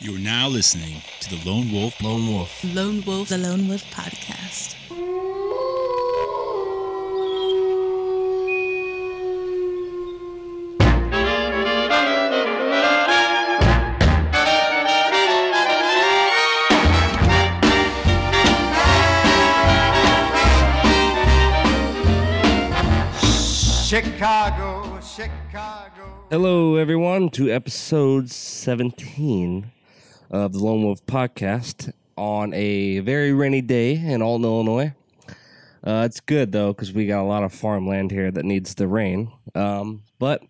You are now listening to the Lone Wolf Lone Wolf. Lone Wolf, the Lone Wolf Podcast. Chicago, Chicago. Hello, everyone, to episode 17 of the Lone Wolf Podcast on a very rainy day in Alton, Illinois. Uh, it's good, though, because we got a lot of farmland here that needs the rain. Um, but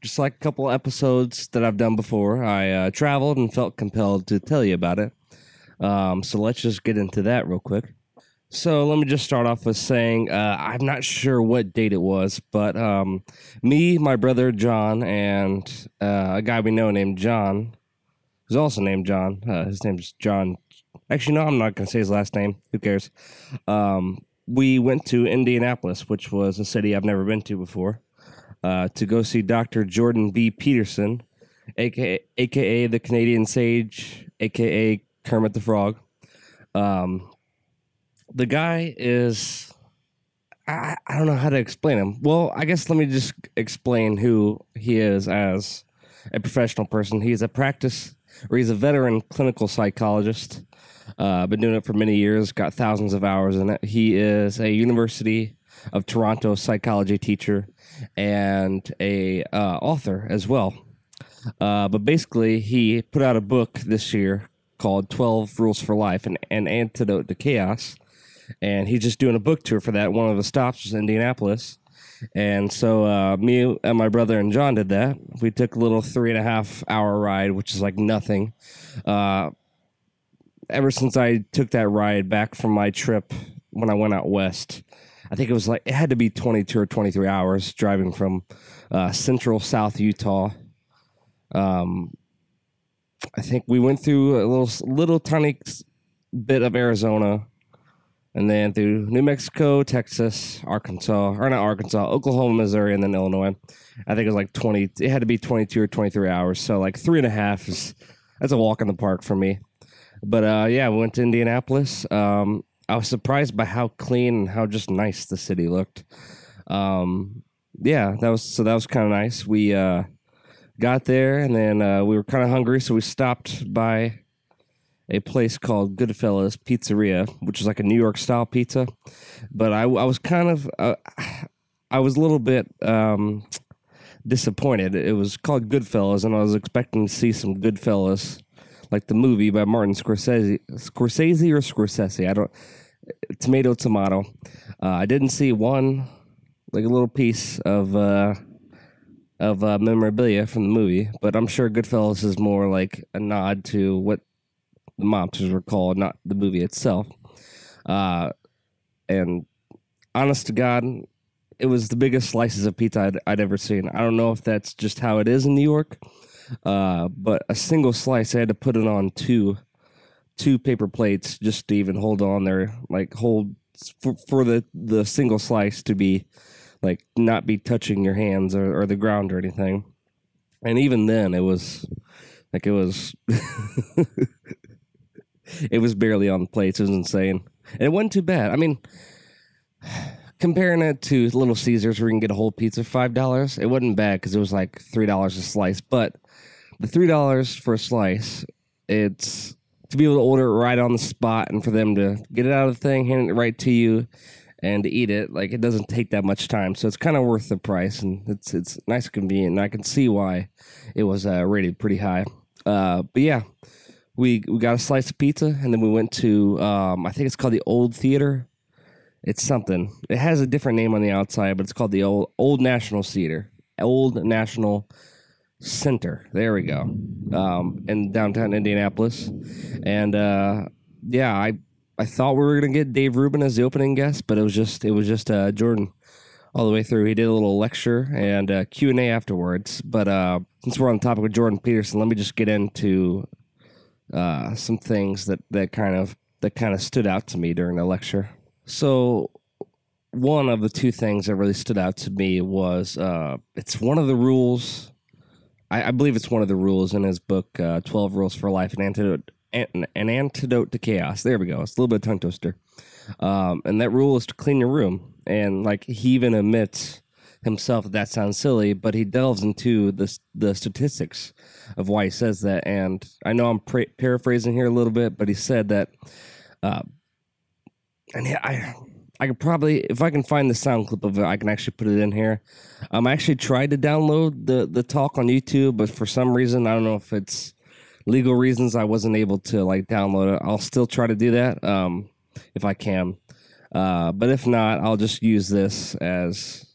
just like a couple episodes that I've done before, I uh, traveled and felt compelled to tell you about it. Um, so let's just get into that real quick. So let me just start off with saying uh, I'm not sure what date it was, but um, me, my brother John, and uh, a guy we know named John, who's also named John. Uh, his name's John. Actually, no, I'm not going to say his last name. Who cares? Um, we went to Indianapolis, which was a city I've never been to before, uh, to go see Dr. Jordan B. Peterson, aka, AKA the Canadian Sage, aka Kermit the Frog. Um, the guy is I, I don't know how to explain him. Well, I guess let me just explain who he is as a professional person. He's a practice or he's a veteran clinical psychologist. Uh, been doing it for many years, got thousands of hours in it. He is a University of Toronto psychology teacher and a uh, author as well. Uh, but basically, he put out a book this year called 12 Rules for Life, an, an antidote to chaos and he's just doing a book tour for that. One of the stops was Indianapolis. And so uh, me and my brother and John did that. We took a little three and a half hour ride, which is like nothing. Uh, ever since I took that ride back from my trip when I went out west, I think it was like it had to be 22 or 23 hours driving from uh, central South Utah. Um, I think we went through a little little tiny bit of Arizona and then through New Mexico, Texas, Arkansas, or not Arkansas, Oklahoma, Missouri, and then Illinois. I think it was like 20, it had to be 22 or 23 hours. So like three and a half is, that's a walk in the park for me. But uh, yeah, we went to Indianapolis. Um, I was surprised by how clean and how just nice the city looked. Um, yeah, that was, so that was kind of nice. We uh, got there and then uh, we were kind of hungry. So we stopped by a place called Goodfellas Pizzeria, which is like a New York style pizza. But I, I was kind of, uh, I was a little bit um, disappointed. It was called Goodfellas, and I was expecting to see some Goodfellas, like the movie by Martin Scorsese, Scorsese or Scorsese. I don't. Tomato, tomato. Uh, I didn't see one, like a little piece of. Uh, of uh, memorabilia from the movie, but I'm sure Goodfellas is more like a nod to what the mobsters were called, not the movie itself. Uh, and honest to God, it was the biggest slices of pizza I'd, I'd, ever seen. I don't know if that's just how it is in New York, uh, but a single slice, I had to put it on two two paper plates just to even hold on there, like hold for, for the the single slice to be like not be touching your hands or, or the ground or anything. And even then, it was like it was it was barely on the plates. It was insane. And it wasn't too bad. I mean, comparing it to Little Caesars where you can get a whole pizza for $5, it wasn't bad because it was like $3 a slice. But the $3 for a slice, it's to be able to order it right on the spot and for them to get it out of the thing, hand it right to you, and to eat it, like it doesn't take that much time. So it's kind of worth the price and it's it's nice and convenient. And I can see why it was uh, rated pretty high. Uh, but yeah, we we got a slice of pizza and then we went to um, I think it's called the Old Theater. It's something. It has a different name on the outside, but it's called the Old Old National Theater. Old National Center. There we go. Um, in downtown Indianapolis, and uh, yeah, I I thought we were gonna get Dave Rubin as the opening guest, but it was just it was just uh, Jordan all the way through. He did a little lecture and uh, Q and A afterwards. But uh, since we're on the topic of Jordan Peterson, let me just get into uh, some things that that kind of that kind of stood out to me during the lecture. So one of the two things that really stood out to me was uh, it's one of the rules I, I believe it's one of the rules in his book, uh, Twelve Rules for Life: An Antidote, an, an Antidote to Chaos. There we go. It's a little bit of tongue twister. Um, and that rule is to clean your room. And like he even admits himself that sounds silly, but he delves into the the statistics of why he says that. And I know I'm pra- paraphrasing here a little bit, but he said that. Uh, and I I could probably if I can find the sound clip of it, I can actually put it in here. Um, I actually tried to download the the talk on YouTube, but for some reason I don't know if it's legal reasons I wasn't able to like download it. I'll still try to do that um, if I can, uh, but if not, I'll just use this as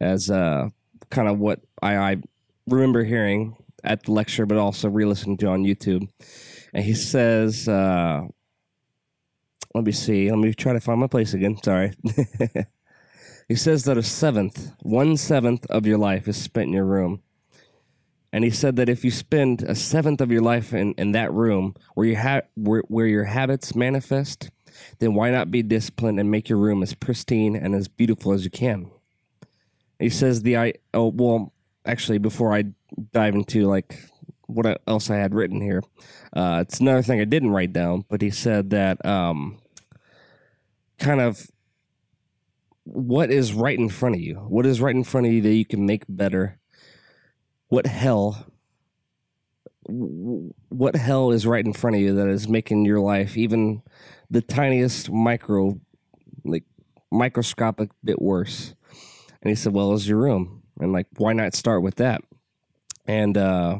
as uh, kind of what I, I remember hearing at the lecture, but also re-listening to on YouTube. And he says. Uh, let me see. Let me try to find my place again. Sorry. he says that a seventh, one seventh of your life is spent in your room. And he said that if you spend a seventh of your life in, in that room where, you ha- where, where your habits manifest, then why not be disciplined and make your room as pristine and as beautiful as you can? He says the I oh well actually before I dive into like what else I had written here, uh, it's another thing I didn't write down, but he said that um, kind of what is right in front of you? What is right in front of you that you can make better? What hell? What hell is right in front of you that is making your life even the tiniest micro, like microscopic bit worse? And he said, "Well, it's your room, and like, why not start with that?" And uh,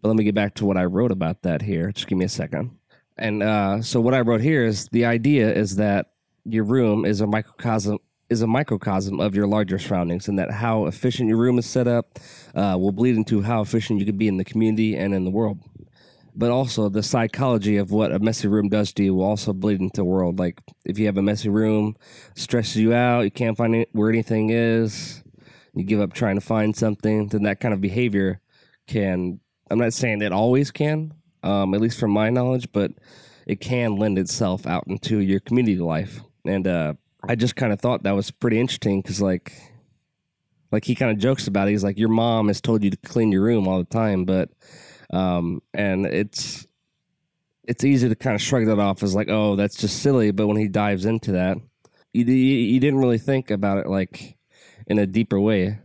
but let me get back to what I wrote about that here. Just give me a second. And uh, so what I wrote here is the idea is that your room is a microcosm is a microcosm of your larger surroundings, and that how efficient your room is set up uh, will bleed into how efficient you could be in the community and in the world. But also the psychology of what a messy room does to you will also bleed into the world. Like if you have a messy room, stresses you out, you can't find it, where anything is, you give up trying to find something, then that kind of behavior can. I'm not saying it always can, um, at least from my knowledge, but it can lend itself out into your community life and uh, I just kind of thought that was pretty interesting because like like he kind of jokes about it. He's like, your mom has told you to clean your room all the time, but um, and it's it's easy to kind of shrug that off as like, oh, that's just silly. But when he dives into that, you you, you didn't really think about it like in a deeper way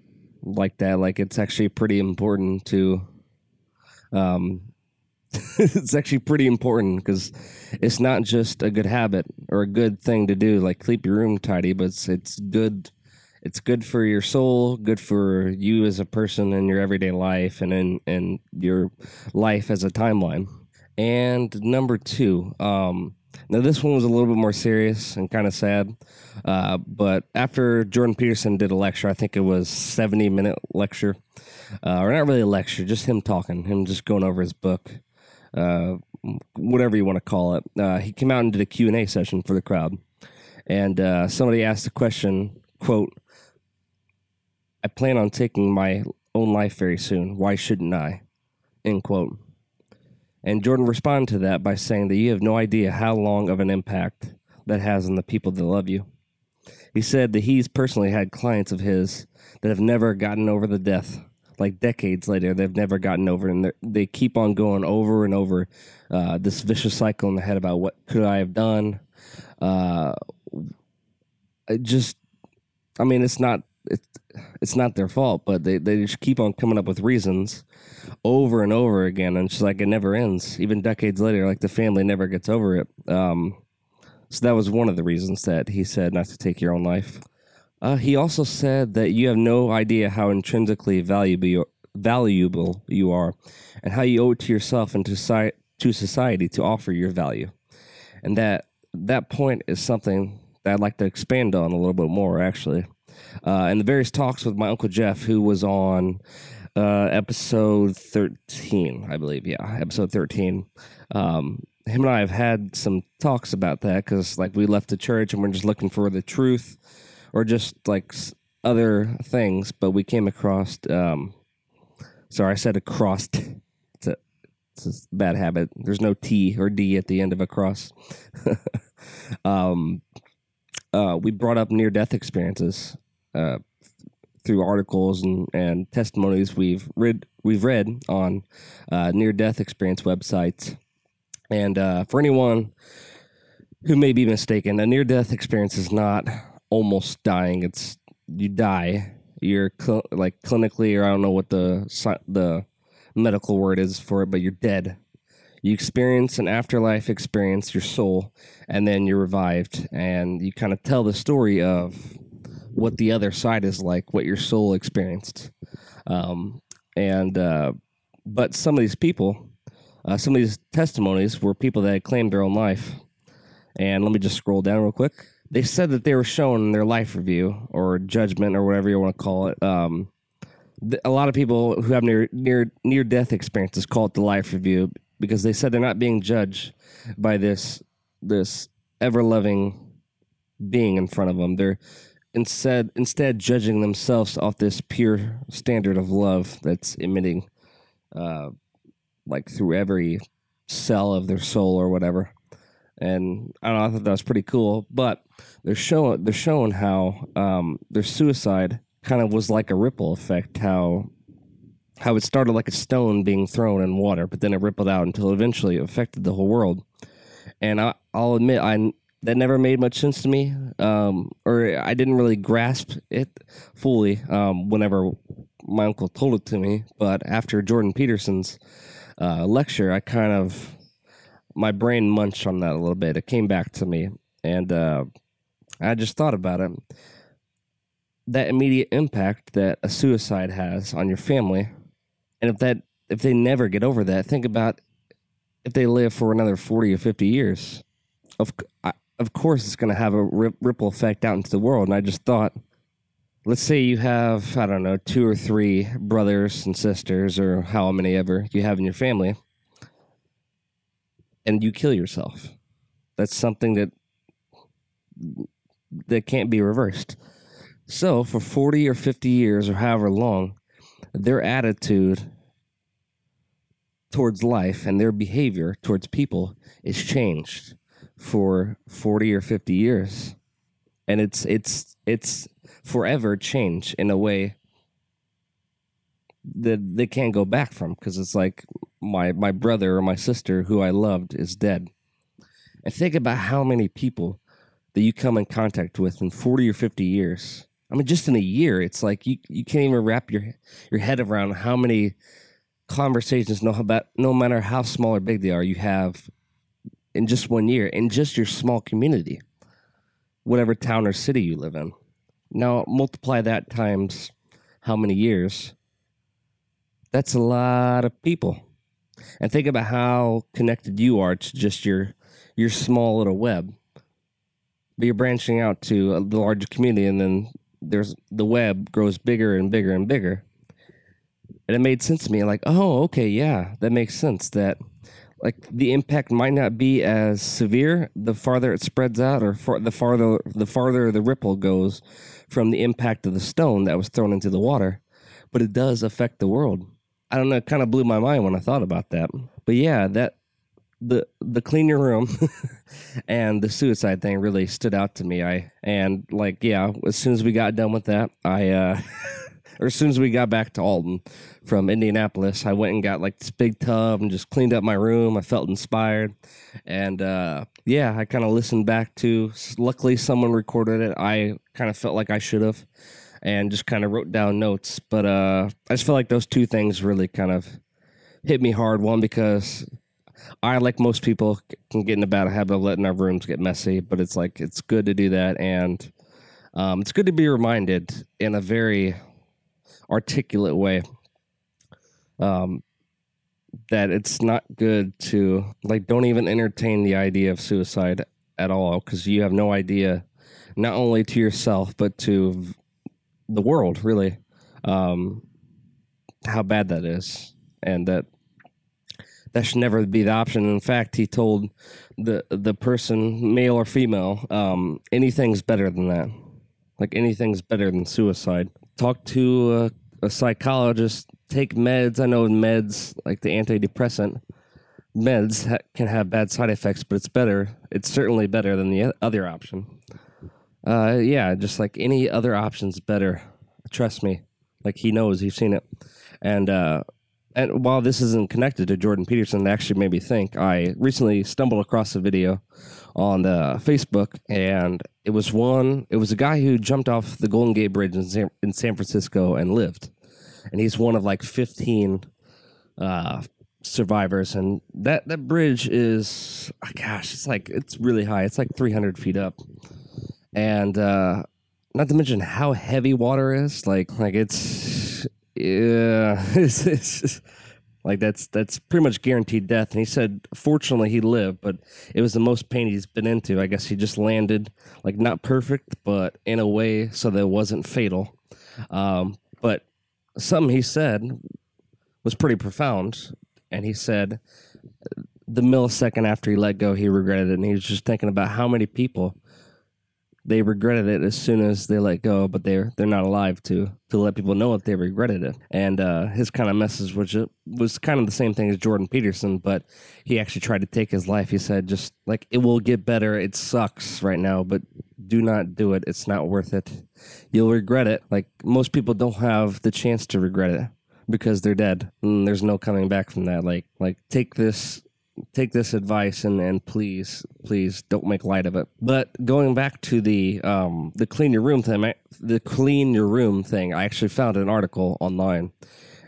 like that. Like it's actually pretty important to um it's actually pretty important because it's not just a good habit or a good thing to do, like keep your room tidy, but it's, it's good. It's good for your soul, good for you as a person in your everyday life and in, in your life as a timeline. And number two, um, now this one was a little bit more serious and kind of sad. Uh, but after Jordan Peterson did a lecture, I think it was 70 minute lecture, uh, or not really a lecture, just him talking, him just going over his book uh, whatever you want to call it. Uh, he came out and did a Q&A session for the crowd. And uh, somebody asked a question, quote, I plan on taking my own life very soon. Why shouldn't I? End quote. And Jordan responded to that by saying that you have no idea how long of an impact that has on the people that love you. He said that he's personally had clients of his that have never gotten over the death like decades later, they've never gotten over, and they keep on going over and over uh, this vicious cycle in the head about what could I have done. Uh, just, I mean, it's not it's it's not their fault, but they they just keep on coming up with reasons over and over again, and it's like it never ends. Even decades later, like the family never gets over it. Um, so that was one of the reasons that he said not to take your own life. Uh, he also said that you have no idea how intrinsically valuable you, valuable you are, and how you owe it to yourself and to, to society to offer your value. And that that point is something that I'd like to expand on a little bit more, actually. Uh, in the various talks with my uncle Jeff, who was on uh, episode thirteen, I believe, yeah, episode thirteen. Um, him and I have had some talks about that because, like, we left the church and we're just looking for the truth or just like other things, but we came across. Um, sorry, I said across. It's a, it's a bad habit. There's no T or D at the end of a cross. um, uh, we brought up near death experiences uh, through articles and, and testimonies we've read we've read on uh, near death experience websites. And uh, for anyone who may be mistaken, a near death experience is not almost dying. It's you die. You're cl- like clinically, or I don't know what the the medical word is for it, but you're dead. You experience an afterlife experience, your soul, and then you're revived, and you kind of tell the story of what the other side is like, what your soul experienced. Um, and uh, but some of these people, uh, some of these testimonies were people that claimed their own life. And let me just scroll down real quick. They said that they were shown their life review or judgment or whatever you want to call it. Um, th- a lot of people who have near near near death experiences call it the life review because they said they're not being judged by this this ever loving being in front of them. They're instead instead judging themselves off this pure standard of love that's emitting uh, like through every cell of their soul or whatever. And I don't know, I thought that was pretty cool. But they're showing they're showing how um, their suicide kind of was like a ripple effect. How how it started like a stone being thrown in water, but then it rippled out until eventually it affected the whole world. And I, I'll admit, I that never made much sense to me, um, or I didn't really grasp it fully um, whenever my uncle told it to me. But after Jordan Peterson's uh, lecture, I kind of my brain munched on that a little bit. It came back to me, and uh, I just thought about it. That immediate impact that a suicide has on your family, and if that if they never get over that, think about if they live for another forty or fifty years. Of of course, it's going to have a ripple effect out into the world. And I just thought, let's say you have I don't know two or three brothers and sisters, or how many ever you have in your family and you kill yourself. That's something that that can't be reversed. So for 40 or 50 years or however long, their attitude towards life and their behavior towards people is changed for 40 or 50 years. And it's it's it's forever change in a way that they can't go back from because it's like my my brother or my sister who I loved is dead. And think about how many people that you come in contact with in 40 or 50 years. I mean just in a year it's like you you can't even wrap your your head around how many conversations no about no matter how small or big they are you have in just one year in just your small community whatever town or city you live in. Now multiply that times how many years that's a lot of people. And think about how connected you are to just your your small little web. But you're branching out to uh, the larger community, and then there's the web grows bigger and bigger and bigger. And it made sense to me, like, oh, okay, yeah, that makes sense. That like the impact might not be as severe the farther it spreads out, or the farther the farther the ripple goes from the impact of the stone that was thrown into the water, but it does affect the world. I don't know, it kind of blew my mind when I thought about that. But yeah, that the the clean your room and the suicide thing really stood out to me. I and like yeah, as soon as we got done with that, I uh or as soon as we got back to Alton from Indianapolis, I went and got like this big tub and just cleaned up my room. I felt inspired. And uh yeah, I kind of listened back to luckily someone recorded it. I kind of felt like I should have and just kind of wrote down notes. But uh, I just feel like those two things really kind of hit me hard. One because I, like most people, can get in a bad habit of letting our rooms get messy, but it's like it's good to do that, and um, it's good to be reminded in a very articulate way um, that it's not good to like don't even entertain the idea of suicide at all because you have no idea not only to yourself but to the world really um how bad that is and that that should never be the option. In fact he told the the person male or female um anything's better than that. Like anything's better than suicide talk to a, a psychologist take meds i know meds like the antidepressant meds ha- can have bad side effects but it's better it's certainly better than the other option uh, yeah, just like any other option's better. Trust me. Like he knows, he's seen it. And uh and while this isn't connected to Jordan Peterson, it actually made me think. I recently stumbled across a video on the Facebook, and it was one. It was a guy who jumped off the Golden Gate Bridge in San, in San Francisco and lived, and he's one of like fifteen uh, survivors. And that that bridge is, oh gosh, it's like it's really high. It's like three hundred feet up, and uh, not to mention how heavy water is. Like like it's yeah, it's, it's like that's that's pretty much guaranteed death. And he said, fortunately, he lived, but it was the most pain he's been into. I guess he just landed like not perfect, but in a way so that it wasn't fatal. Um, but something he said was pretty profound, and he said the millisecond after he let go, he regretted it, and he was just thinking about how many people they regretted it as soon as they let go, but they're they're not alive to to let people know that they regretted it. And uh, his kind of message was ju- was kind of the same thing as Jordan Peterson, but he actually tried to take his life. He said, "Just like it will get better. It sucks right now, but do not do it. It's not worth it. You'll regret it. Like most people don't have the chance to regret it." Because they're dead, and there's no coming back from that. Like, like take this take this advice and and please please don't make light of it. But going back to the um the clean your room thing the clean your room thing i actually found an article online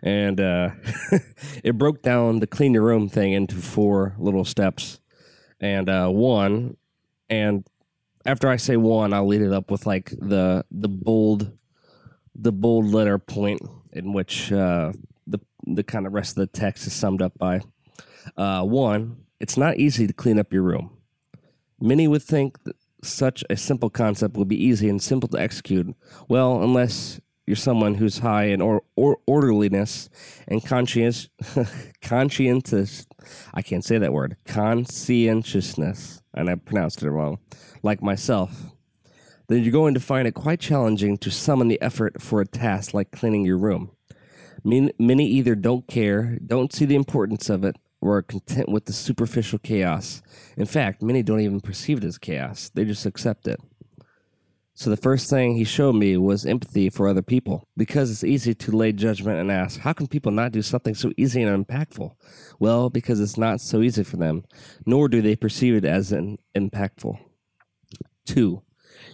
and uh it broke down the clean your room thing into four little steps and uh one and after i say one i'll lead it up with like the the bold the bold letter point in which uh the the kind of rest of the text is summed up by uh, one, it's not easy to clean up your room. Many would think that such a simple concept would be easy and simple to execute. Well, unless you're someone who's high in or, or orderliness and conscience, conscientious. I can't say that word. Conscientiousness, and I pronounced it wrong. Like myself, then you're going to find it quite challenging to summon the effort for a task like cleaning your room. Many either don't care, don't see the importance of it, or are content with the superficial chaos. In fact, many don't even perceive it as chaos, they just accept it. So the first thing he showed me was empathy for other people. Because it's easy to lay judgment and ask, how can people not do something so easy and impactful? Well, because it's not so easy for them, nor do they perceive it as an impactful. Two,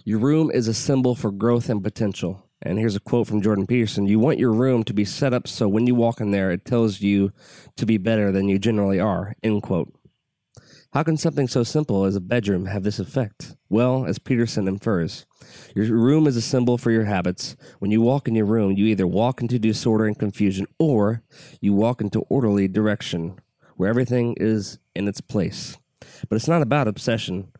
your room is a symbol for growth and potential. And here's a quote from Jordan Peterson You want your room to be set up so when you walk in there, it tells you to be better than you generally are. End quote. How can something so simple as a bedroom have this effect? Well, as Peterson infers, your room is a symbol for your habits. When you walk in your room, you either walk into disorder and confusion or you walk into orderly direction where everything is in its place. But it's not about obsession,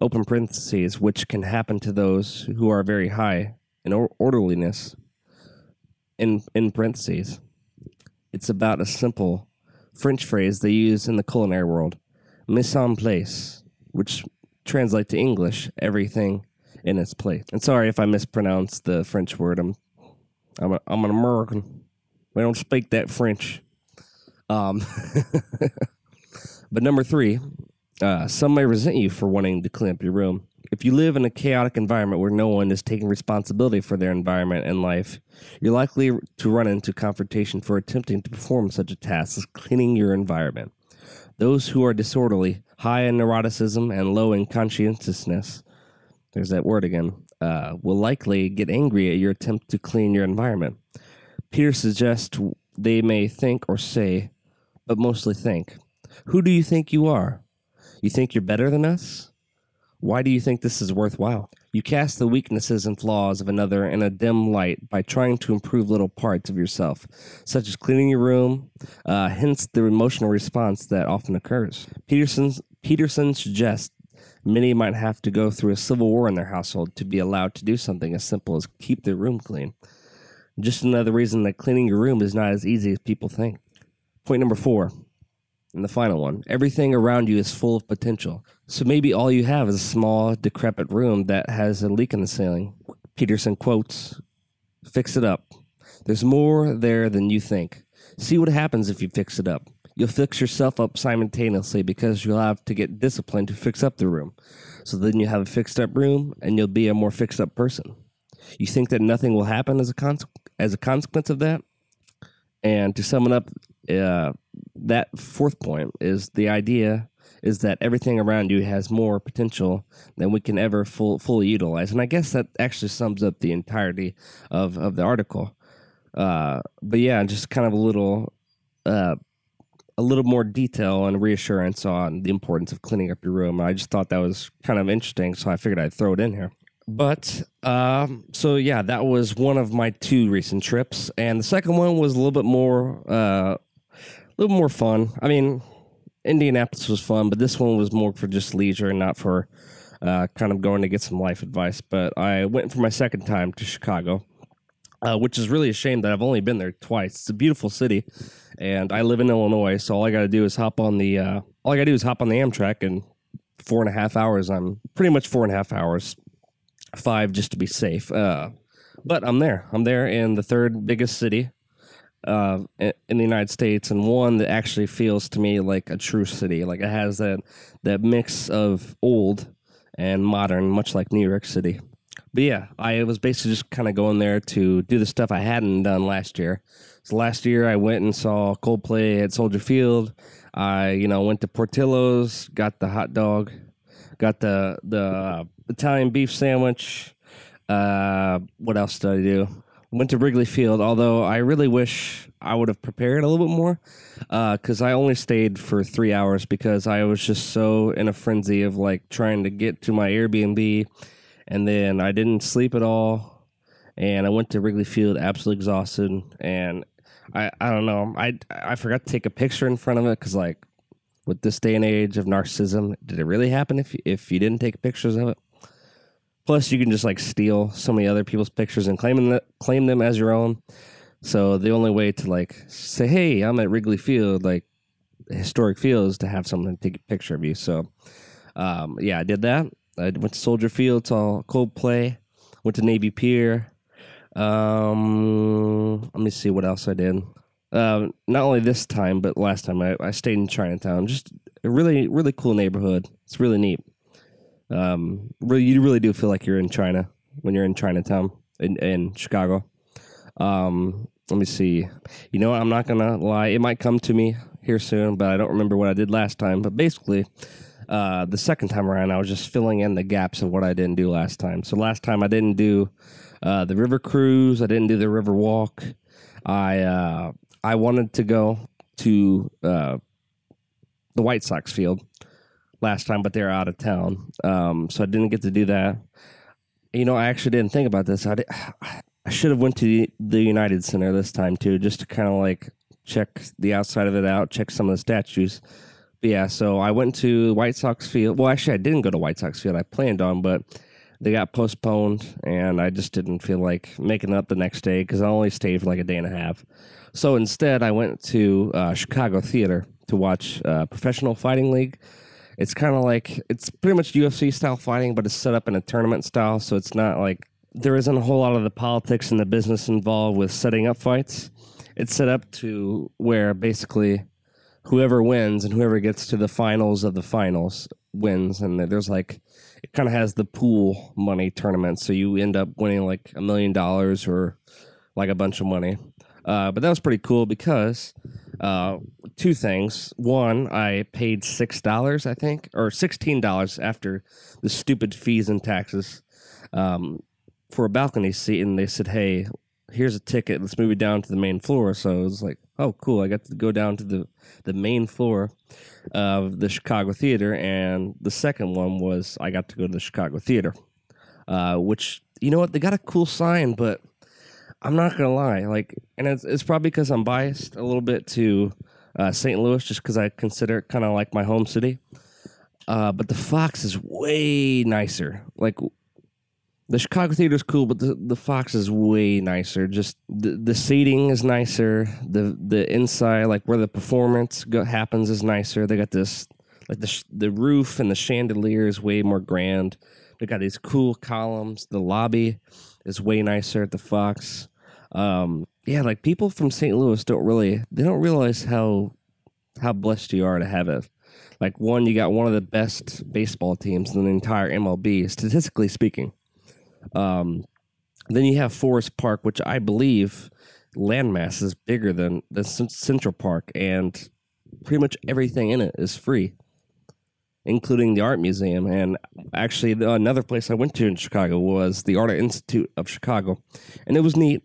open parentheses, which can happen to those who are very high and or- orderliness in in parentheses. It's about a simple French phrase they use in the culinary world, mise en place, which translate to English everything in its place. And sorry if I mispronounce the French word. I'm I'm, a, I'm an American. We don't speak that French. Um, but number three, uh, some may resent you for wanting to clean up your room. If you live in a chaotic environment where no one is taking responsibility for their environment and life, you're likely to run into confrontation for attempting to perform such a task as cleaning your environment. Those who are disorderly, high in neuroticism, and low in conscientiousness, there's that word again, uh, will likely get angry at your attempt to clean your environment. Peter suggests they may think or say, but mostly think. Who do you think you are? You think you're better than us? Why do you think this is worthwhile? You cast the weaknesses and flaws of another in a dim light by trying to improve little parts of yourself, such as cleaning your room, uh, hence the emotional response that often occurs. Peterson's, Peterson suggests many might have to go through a civil war in their household to be allowed to do something as simple as keep their room clean. Just another reason that cleaning your room is not as easy as people think. Point number four and the final one everything around you is full of potential. So maybe all you have is a small, decrepit room that has a leak in the ceiling. Peterson quotes Fix it up. There's more there than you think. See what happens if you fix it up. You'll fix yourself up simultaneously because you'll have to get disciplined to fix up the room. So then you have a fixed up room and you'll be a more fixed up person. you think that nothing will happen as a con- as a consequence of that. And to sum it up, uh, that fourth point is the idea is that everything around you has more potential than we can ever full, fully utilize. And I guess that actually sums up the entirety of, of the article. Uh, but yeah, just kind of a little uh, a little more detail and reassurance on the importance of cleaning up your room. I just thought that was kind of interesting, so I figured I'd throw it in here. But um, so yeah, that was one of my two recent trips, and the second one was a little bit more, uh, little more fun. I mean, Indianapolis was fun, but this one was more for just leisure and not for uh, kind of going to get some life advice. But I went for my second time to Chicago, uh, which is really a shame that I've only been there twice. It's a beautiful city, and I live in Illinois, so all I got to do is hop on the uh, all I got to do is hop on the Amtrak, and four and a half hours. I'm pretty much four and a half hours, five just to be safe. Uh, but I'm there. I'm there in the third biggest city uh, in the United States, and one that actually feels to me like a true city. Like it has that that mix of old and modern, much like New York City. But yeah, I was basically just kind of going there to do the stuff I hadn't done last year. So last year I went and saw Coldplay at Soldier Field. I you know went to Portillo's, got the hot dog, got the the Italian beef sandwich. Uh, what else did I do? Went to Wrigley Field, although I really wish I would have prepared a little bit more uh, because I only stayed for three hours because I was just so in a frenzy of like trying to get to my Airbnb and then I didn't sleep at all. And I went to Wrigley Field absolutely exhausted. And I, I don't know, I, I forgot to take a picture in front of it because, like, with this day and age of narcissism, did it really happen if, if you didn't take pictures of it? Plus, you can just like steal so many other people's pictures and claim them, claim them as your own. So the only way to like say, "Hey, I'm at Wrigley Field," like historic field, is to have someone take a picture of you. So, um, yeah, I did that. I went to Soldier Field, saw Coldplay, went to Navy Pier. Um, let me see what else I did. Uh, not only this time, but last time I, I stayed in Chinatown. Just a really, really cool neighborhood. It's really neat. Um, really, you really do feel like you're in China when you're in Chinatown in, in Chicago. Um, let me see. You know? I'm not gonna lie. It might come to me here soon, but I don't remember what I did last time. But basically, uh, the second time around, I was just filling in the gaps of what I didn't do last time. So last time I didn't do uh, the river cruise. I didn't do the river walk. I uh, I wanted to go to uh, the White Sox field last time, but they're out of town, um, so I didn't get to do that. You know, I actually didn't think about this. I, did, I should have went to the, the United Center this time too, just to kind of like check the outside of it out, check some of the statues. But yeah, so I went to White Sox Field. Well, actually, I didn't go to White Sox Field. I planned on, but they got postponed, and I just didn't feel like making up the next day because I only stayed for like a day and a half. So instead, I went to uh, Chicago Theater to watch uh, Professional Fighting League. It's kind of like it's pretty much UFC style fighting, but it's set up in a tournament style, so it's not like there isn't a whole lot of the politics and the business involved with setting up fights. It's set up to where basically whoever wins and whoever gets to the finals of the finals wins, and there's like it kind of has the pool money tournament, so you end up winning like a million dollars or like a bunch of money. Uh, but that was pretty cool because uh, two things. One, I paid six dollars, I think, or sixteen dollars after the stupid fees and taxes um, for a balcony seat, and they said, "Hey, here's a ticket. Let's move it down to the main floor." So it was like, "Oh, cool! I got to go down to the the main floor of the Chicago Theater." And the second one was I got to go to the Chicago Theater, uh, which you know what they got a cool sign, but I'm not gonna lie, like, and it's, it's probably because I'm biased a little bit to uh, St. Louis, just because I consider it kind of like my home city. Uh, but the Fox is way nicer. Like, the Chicago Theater is cool, but the, the Fox is way nicer. Just the, the seating is nicer. The the inside, like where the performance go, happens, is nicer. They got this like the sh- the roof and the chandelier is way more grand. They got these cool columns. The lobby is way nicer at the Fox. Um, yeah, like people from St. Louis don't really they don't realize how how blessed you are to have it. Like one, you got one of the best baseball teams in the entire MLB, statistically speaking. Um, Then you have Forest Park, which I believe landmass is bigger than the Central Park, and pretty much everything in it is free, including the art museum. And actually, the, another place I went to in Chicago was the Art Institute of Chicago, and it was neat.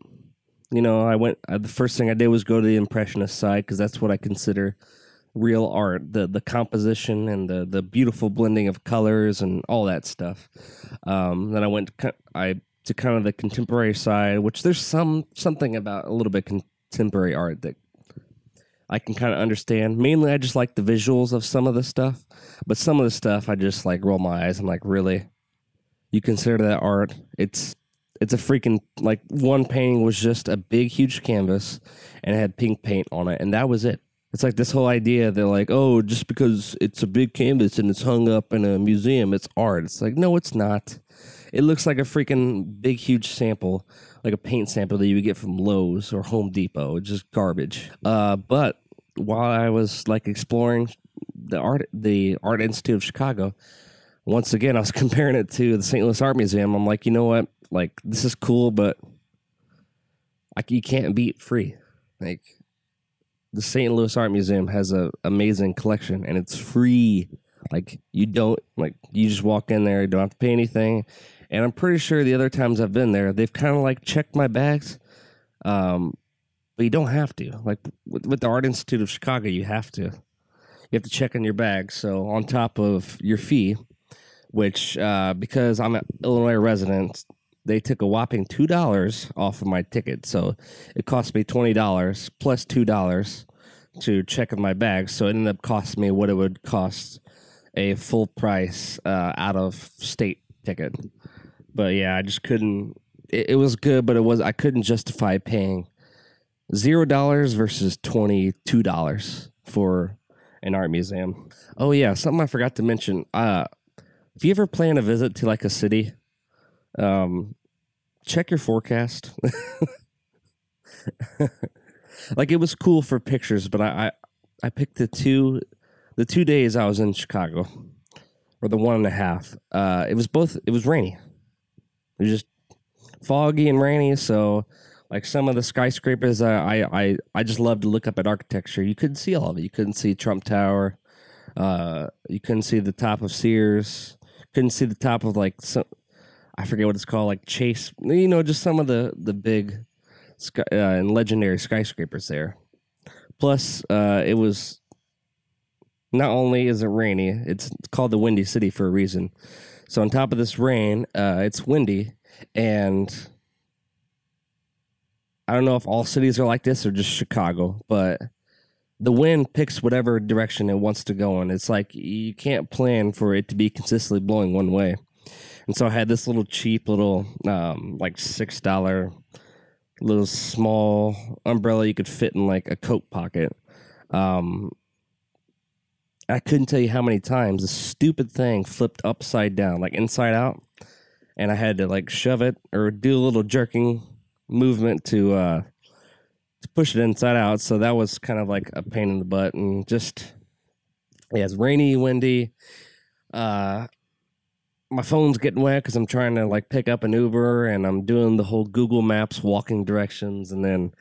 You know, I went. Uh, the first thing I did was go to the impressionist side because that's what I consider real art the the composition and the the beautiful blending of colors and all that stuff um, then i went to, i to kind of the contemporary side which there's some something about a little bit contemporary art that i can kind of understand mainly i just like the visuals of some of the stuff but some of the stuff i just like roll my eyes i'm like really you consider that art it's it's a freaking like one painting was just a big huge canvas and it had pink paint on it and that was it it's like this whole idea they're like, oh, just because it's a big canvas and it's hung up in a museum, it's art. It's like, no, it's not. It looks like a freaking big, huge sample, like a paint sample that you would get from Lowe's or Home Depot. It's just garbage. Uh, but while I was like exploring the art, the Art Institute of Chicago, once again, I was comparing it to the St. Louis Art Museum. I'm like, you know what? Like, this is cool, but like, you can't beat free. Like, the St. Louis Art Museum has a amazing collection and it's free. Like you don't like you just walk in there, you don't have to pay anything. And I'm pretty sure the other times I've been there, they've kind of like checked my bags. Um, but you don't have to. Like with, with the Art Institute of Chicago, you have to. You have to check in your bag. So on top of your fee, which uh, because I'm an Illinois resident, they took a whopping two dollars off of my ticket. So it cost me twenty dollars plus two dollars to check in my bag. So it ended up costing me what it would cost a full price uh, out of state ticket. But yeah, I just couldn't. It, it was good, but it was I couldn't justify paying zero dollars versus twenty two dollars for an art museum. Oh yeah, something I forgot to mention. Uh, if you ever plan a visit to like a city um, check your forecast. like it was cool for pictures, but I, I I picked the two the two days I was in Chicago, or the one and a half. Uh, it was both. It was rainy. It was just foggy and rainy. So, like some of the skyscrapers, I I I just love to look up at architecture. You couldn't see all of it. You couldn't see Trump Tower. Uh, you couldn't see the top of Sears. Couldn't see the top of like some I forget what it's called, like Chase. You know, just some of the the big sky, uh, and legendary skyscrapers there. Plus, uh, it was not only is it rainy, it's called the Windy City for a reason. So on top of this rain, uh, it's windy, and I don't know if all cities are like this or just Chicago, but the wind picks whatever direction it wants to go in. It's like you can't plan for it to be consistently blowing one way. And so I had this little cheap little um, like six dollar little small umbrella you could fit in like a coat pocket. Um, I couldn't tell you how many times the stupid thing flipped upside down, like inside out, and I had to like shove it or do a little jerking movement to uh, to push it inside out. So that was kind of like a pain in the butt, and just yeah, it's rainy, windy. Uh, my phone's getting wet because I'm trying to like pick up an Uber and I'm doing the whole Google Maps walking directions. And then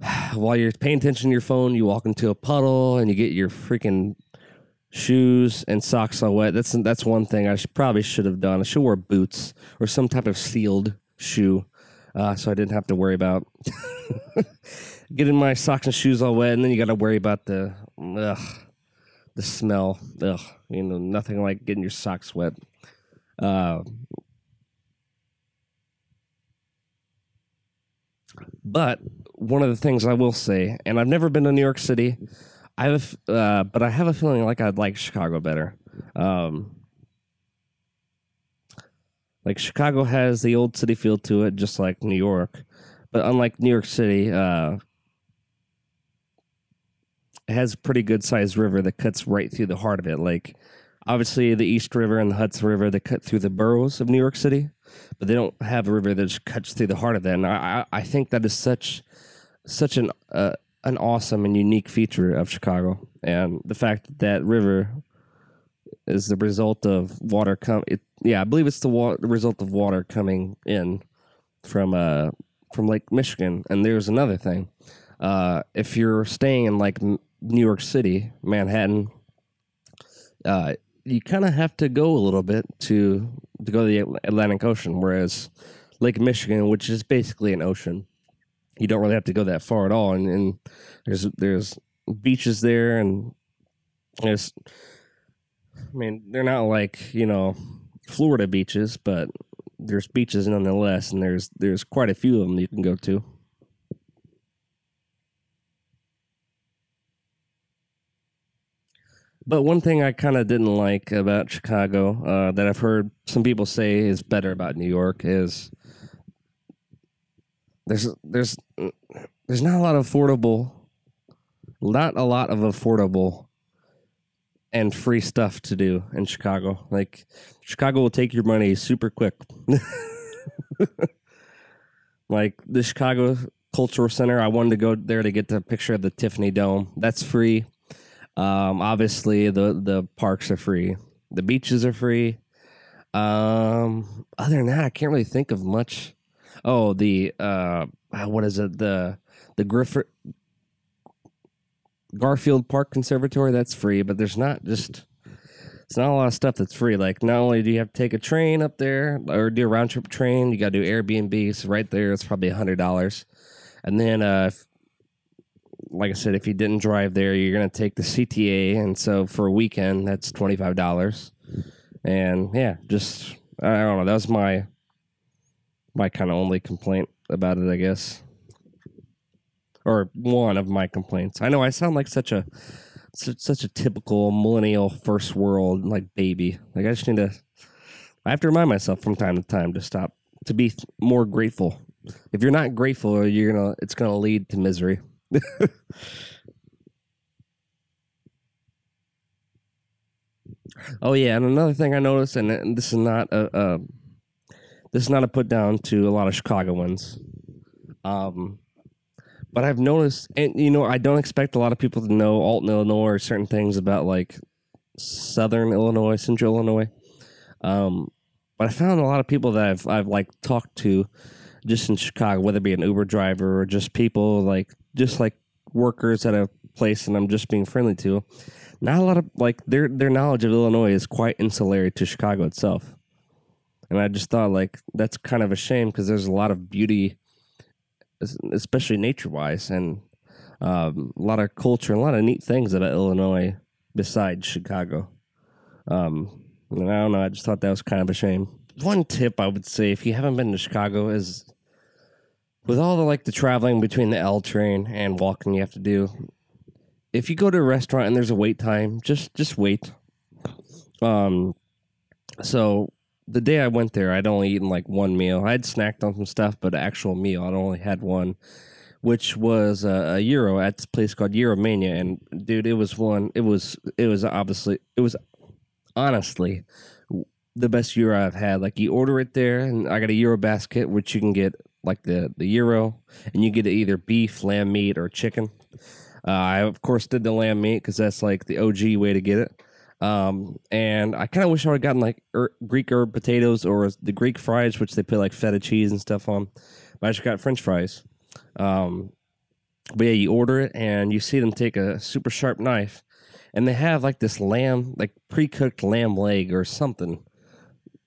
while you're paying attention to your phone, you walk into a puddle and you get your freaking shoes and socks all wet. That's that's one thing I should, probably should have done. I should wear boots or some type of sealed shoe, uh, so I didn't have to worry about getting my socks and shoes all wet. And then you got to worry about the ugh, the smell. Ugh, you know, nothing like getting your socks wet. Uh, but one of the things I will say, and I've never been to New York City, I have, uh, but I have a feeling like I'd like Chicago better. Um, like Chicago has the old city feel to it, just like New York, but unlike New York City, uh, it has a pretty good sized river that cuts right through the heart of it. Like obviously the East River and the Hudson River that cut through the boroughs of New York City, but they don't have a river that just cuts through the heart of that. And I, I think that is such such an uh, an awesome and unique feature of Chicago, and the fact that that river is the result of water come. It, yeah, I believe it's the, wa- the result of water coming in from uh from Lake Michigan. And there's another thing. Uh, if you're staying in like New York City, Manhattan, uh, you kind of have to go a little bit to to go to the Atlantic Ocean. Whereas Lake Michigan, which is basically an ocean, you don't really have to go that far at all. And, and there's there's beaches there, and there's, I mean, they're not like you know Florida beaches, but there's beaches nonetheless, and there's there's quite a few of them you can go to. But one thing I kind of didn't like about Chicago uh, that I've heard some people say is better about New York is there's there's there's not a lot of affordable, not a lot of affordable and free stuff to do in Chicago. Like Chicago will take your money super quick. like the Chicago Cultural Center, I wanted to go there to get the picture of the Tiffany Dome. That's free. Um, obviously, the the parks are free. The beaches are free. Um, other than that, I can't really think of much. Oh, the uh, what is it? The the Griffith Garfield Park Conservatory. That's free, but there's not just. It's not a lot of stuff that's free. Like, not only do you have to take a train up there or do a round trip train, you got to do Airbnbs right there. It's probably a hundred dollars, and then uh, if like I said, if you didn't drive there, you're to take the CTA, and so for a weekend, that's twenty five dollars. And yeah, just I don't know. That was my my kind of only complaint about it, I guess, or one of my complaints. I know I sound like such a such, a typical millennial first world like baby. Like I just need to. I have to remind myself from time to time to stop to be more grateful. If you're not grateful, you're gonna it's gonna lead to misery. oh yeah, and another thing I noticed, and, and this is not a, a this is not a put down to a lot of Chicagoans, um, but I've noticed, and you know, I don't expect a lot of people to know Alton, Illinois, or certain things about like Southern Illinois, Central Illinois. Um, but I found a lot of people that I've I've like talked to just in Chicago, whether it be an Uber driver or just people like just like workers at a place and I'm just being friendly to. Not a lot of like their their knowledge of Illinois is quite insular to Chicago itself. And I just thought like that's kind of a shame because there's a lot of beauty, especially nature wise, and um, a lot of culture and a lot of neat things about Illinois besides Chicago. Um, and I don't know. I just thought that was kind of a shame. One tip I would say if you haven't been to Chicago is with all the like the traveling between the L train and walking you have to do. If you go to a restaurant and there's a wait time, just just wait. Um, so the day I went there, I'd only eaten like one meal. I'd snacked on some stuff, but actual meal, I'd only had one, which was a, a gyro at this place called Gyromania. And dude, it was one. It was it was obviously it was honestly the best gyro I've had. Like you order it there, and I got a gyro basket, which you can get like the the gyro, and you get either beef, lamb meat, or chicken. Uh, I of course did the lamb meat because that's like the OG way to get it. Um, and I kind of wish I would have gotten like er, Greek herb potatoes or the Greek fries, which they put like feta cheese and stuff on. But I just got French fries. Um, but yeah, you order it and you see them take a super sharp knife, and they have like this lamb, like pre cooked lamb leg or something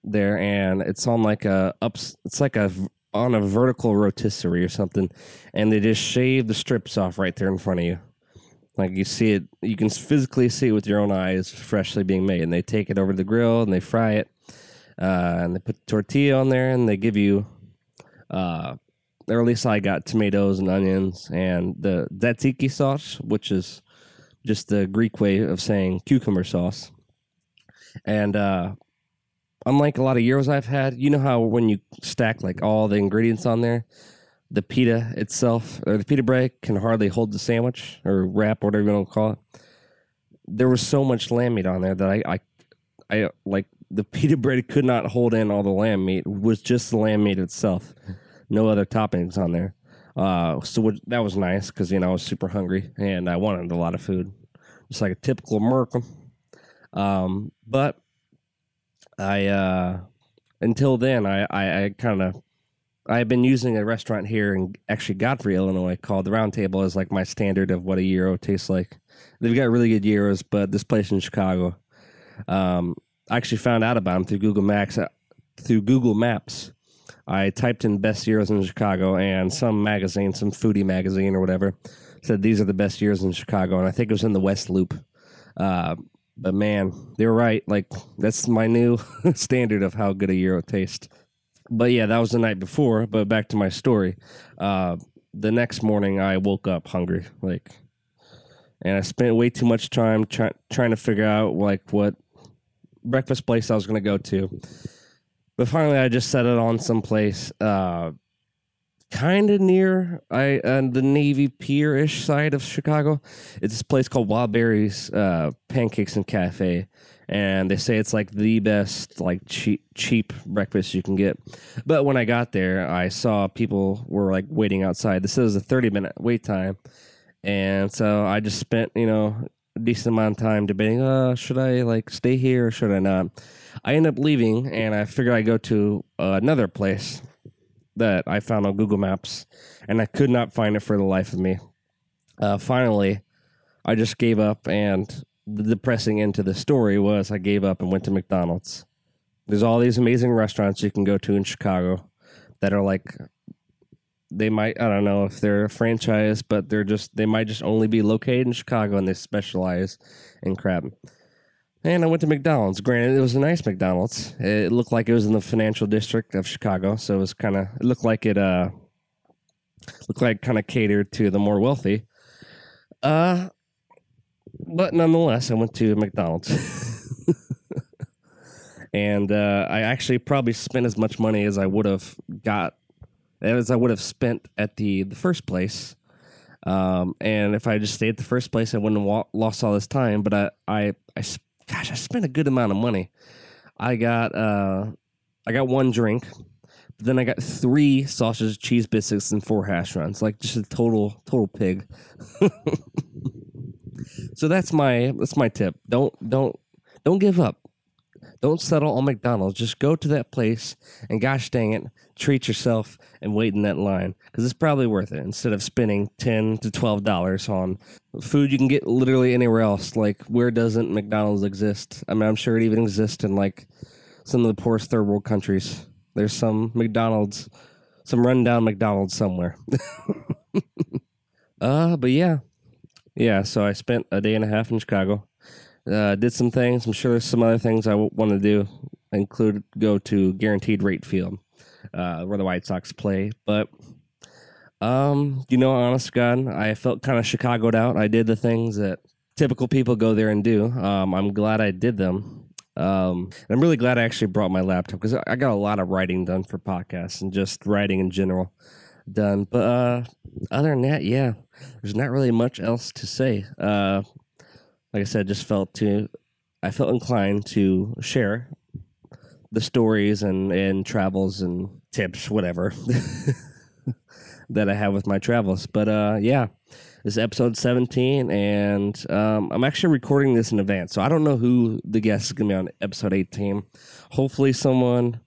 there, and it's on like a ups. It's like a on a vertical rotisserie or something, and they just shave the strips off right there in front of you. Like you see it, you can physically see it with your own eyes, freshly being made. And they take it over to the grill and they fry it, uh, and they put tortilla on there, and they give you, uh, or at least I got tomatoes and onions and the tzatziki sauce, which is just the Greek way of saying cucumber sauce. And uh, unlike a lot of gyros I've had, you know how when you stack like all the ingredients on there, the pita itself or the pita bread can hardly hold the sandwich or wrap, whatever you want to call it. There was so much lamb meat on there that I, I, I like the pita bread could not hold in all the lamb meat. It was just the lamb meat itself, no other toppings on there. Uh, so what, that was nice because you know I was super hungry and I wanted a lot of food, just like a typical American. Um, but I uh, until then I I, I kind of I've been using a restaurant here in actually Godfrey, Illinois, called the Round Table as like my standard of what a gyro tastes like. They've got really good gyros, but this place in Chicago, um, I actually found out about them through Google Maps. uh, Through Google Maps, I typed in best gyros in Chicago, and some magazine, some foodie magazine or whatever, said these are the best gyros in Chicago, and I think it was in the West Loop. Uh, but man, they were right. Like that's my new standard of how good a gyro tastes. But yeah, that was the night before. But back to my story. Uh, the next morning, I woke up hungry, like, and I spent way too much time try- trying to figure out like what breakfast place I was to go to. But finally, I just set it on someplace, uh, kind of near I uh, the Navy Pier ish side of Chicago. It's this place called Wild Berries uh, Pancakes and Cafe, and they say it's like the best like cheap cheap breakfast you can get. But when I got there, I saw people were like waiting outside. This is a thirty minute wait time, and so I just spent you know a decent amount of time debating. Uh, should I like stay here or should I not? I ended up leaving, and I figured I'd go to another place that I found on Google Maps, and I could not find it for the life of me. Uh, finally, I just gave up, and the depressing end to the story was I gave up and went to McDonald's. There's all these amazing restaurants you can go to in Chicago that are like they might I don't know if they're a franchise, but they're just they might just only be located in Chicago and they specialize in crab. And I went to McDonald's. Granted, it was a nice McDonald's. It looked like it was in the financial district of Chicago, so it was kind of it looked like it uh looked like kind of catered to the more wealthy. Uh but nonetheless, I went to McDonald's. and uh, I actually probably spent as much money as I would have got as I would have spent at the the first place. Um, and if I just stayed at the first place, I wouldn't have wa- lost all this time. But I I gosh, I spent a good amount of money. I got, uh, I got one drink, but then I got three sausage, cheese biscuits, and four hash browns. Like just a total, total pig. so that's my, that's my tip. Don't, don't, don't give up. Don't settle on McDonald's. Just go to that place and gosh dang it, treat yourself and wait in that line because it's probably worth it instead of spending ten to twelve dollars on food you can get literally anywhere else. Like where doesn't McDonald's exist? I mean, I'm sure it even exists in like some of the poorest third world countries. There's some McDonald's, some rundown McDonald's somewhere. uh, but yeah, yeah. So I spent a day and a half in Chicago uh, did some things. I'm sure there's some other things I w- want to do, include go to Guaranteed Rate Field, uh, where the White Sox play. But, um, you know, honest God, I felt kind of Chicagoed out. I did the things that typical people go there and do. Um, I'm glad I did them. Um, I'm really glad I actually brought my laptop because I got a lot of writing done for podcasts and just writing in general done. But uh, other than that, yeah, there's not really much else to say. Uh, like I said, just felt to I felt inclined to share the stories and and travels and tips, whatever that I have with my travels. But uh, yeah, this is episode seventeen, and um, I'm actually recording this in advance, so I don't know who the guest is gonna be on episode eighteen. Hopefully, someone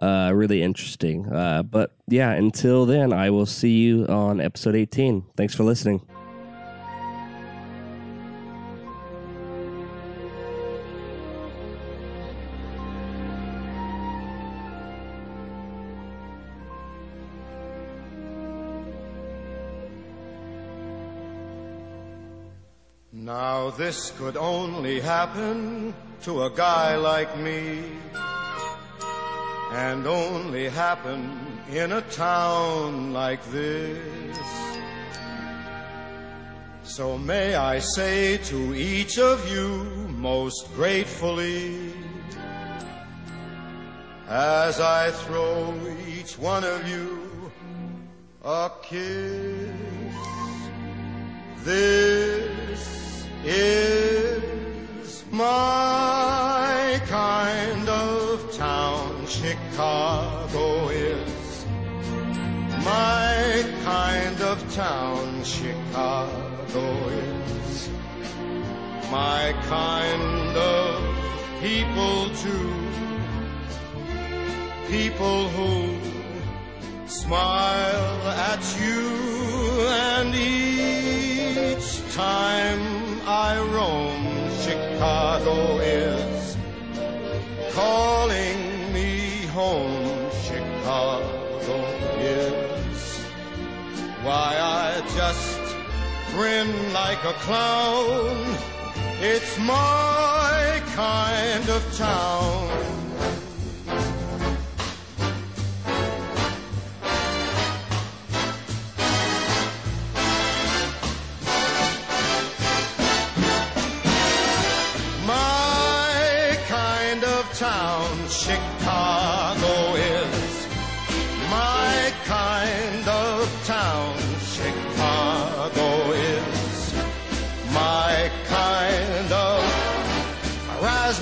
uh, really interesting. Uh, but yeah, until then, I will see you on episode eighteen. Thanks for listening. Now this could only happen to a guy like me and only happen in a town like this. So may I say to each of you most gratefully as I throw each one of you a kiss. This is my kind of town. Chicago is my kind of town. Chicago is my kind of people too. People who smile at you, and each time I roam, Chicago is me home. Chicago is why I just grin like a clown. It's my kind of town. My kind of town, Chicago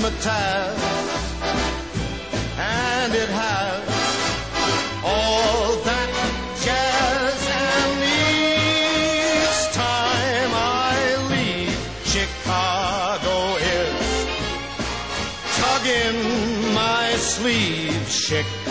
razzmatazz. And it has all that jazz. And each time I leave, Chicago is tugging my sleeve. Chicago